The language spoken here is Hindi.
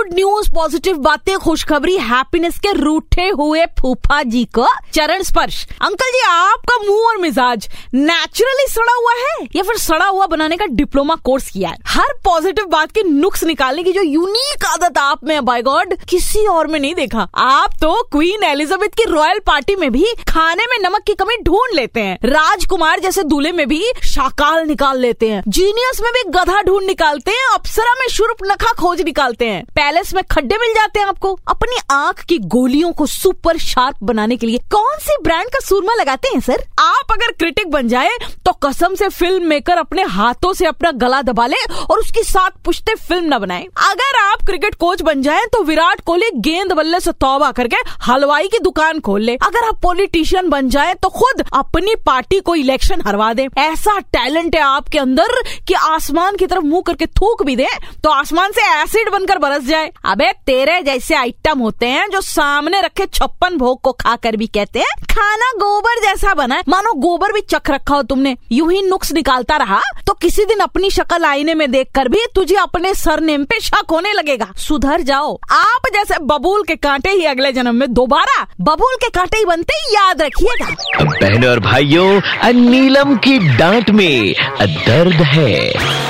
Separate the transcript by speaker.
Speaker 1: गुड न्यूज़ पॉजिटिव बातें, खुशखबरी हैप्पीनेस के रूठे हुए फूफा जी को चरण स्पर्श। अंकल जी, आपका मुँह और मिजाज नेचुरली सड़ा हुआ है? या फिर सड़ा हुआ बनाने का डिप्लोमा कोर्स किया है? हर पॉजिटिव बात की नुक्स निकालने की जो यूनिक आदत आप में बाय गॉड किसी और में नहीं देखा। आप तो क्वीन एलिजाबेथ की रॉयल पार्टी में भी खाने में नमक की कमी ढूंढ लेते हैं। राजकुमार जैसे दूल्हे में भी शाकाल निकाल लेते हैं। जीनियस में भी गधा ढूंढ निकालते हैं, अप्सरा में शुरुप नखा खोज निकालते हैं। पैलेस में खड्डे मिल जाते हैं आपको। अपनी आँख की गोलियों को सुपर शार्प बनाने के लिए कौन सी ब्रांड का सूरमा लगाते हैं, सर? आप अगर क्रिटिक बन जाए तो कसम से फ़िल्म मेकर अपने हाथों से अपना गला दबा ले और उसकी साथ पुश्ते फ़िल्म न बनाए। अगर आप क्रिकेट कोच बन जाए तो विराट कोहली गेंद बल्ले से तौबा करके हलवाई की दुकान खोल ले। अगर आप पॉलिटिशियन बन जाए तो खुद अपनी पार्टी को इलेक्शन हरवा दे। ऐसा टैलेंट है आपके अंदर कि आसमान की तरफ़ मुँह करके थूक भी दे तो आसमान से एसिड बनकर बरस जाए। अबे, तेरे जैसे आइटम होते हैं जो सामने रखे छप्पन भोग को खाकर भी कहते हैं, खाना गोबर जैसा बना है। मानो गोबर भी चख रखा हो तुमने, यूँ ही नुक्स निकालता रहा तो किसी दिन अपनी शक्ल आईने में देख कर भी तुझे अपने सरनेम पे शक होने लगेगा। सुधर जाओ। आप जैसे बबूल के कांटे ही अगले जन्म में दोबारा बबूल के कांटे ही बनते याद रखिएगा।
Speaker 2: बहनों और भाइयों नीलम की डांट में दर्द है।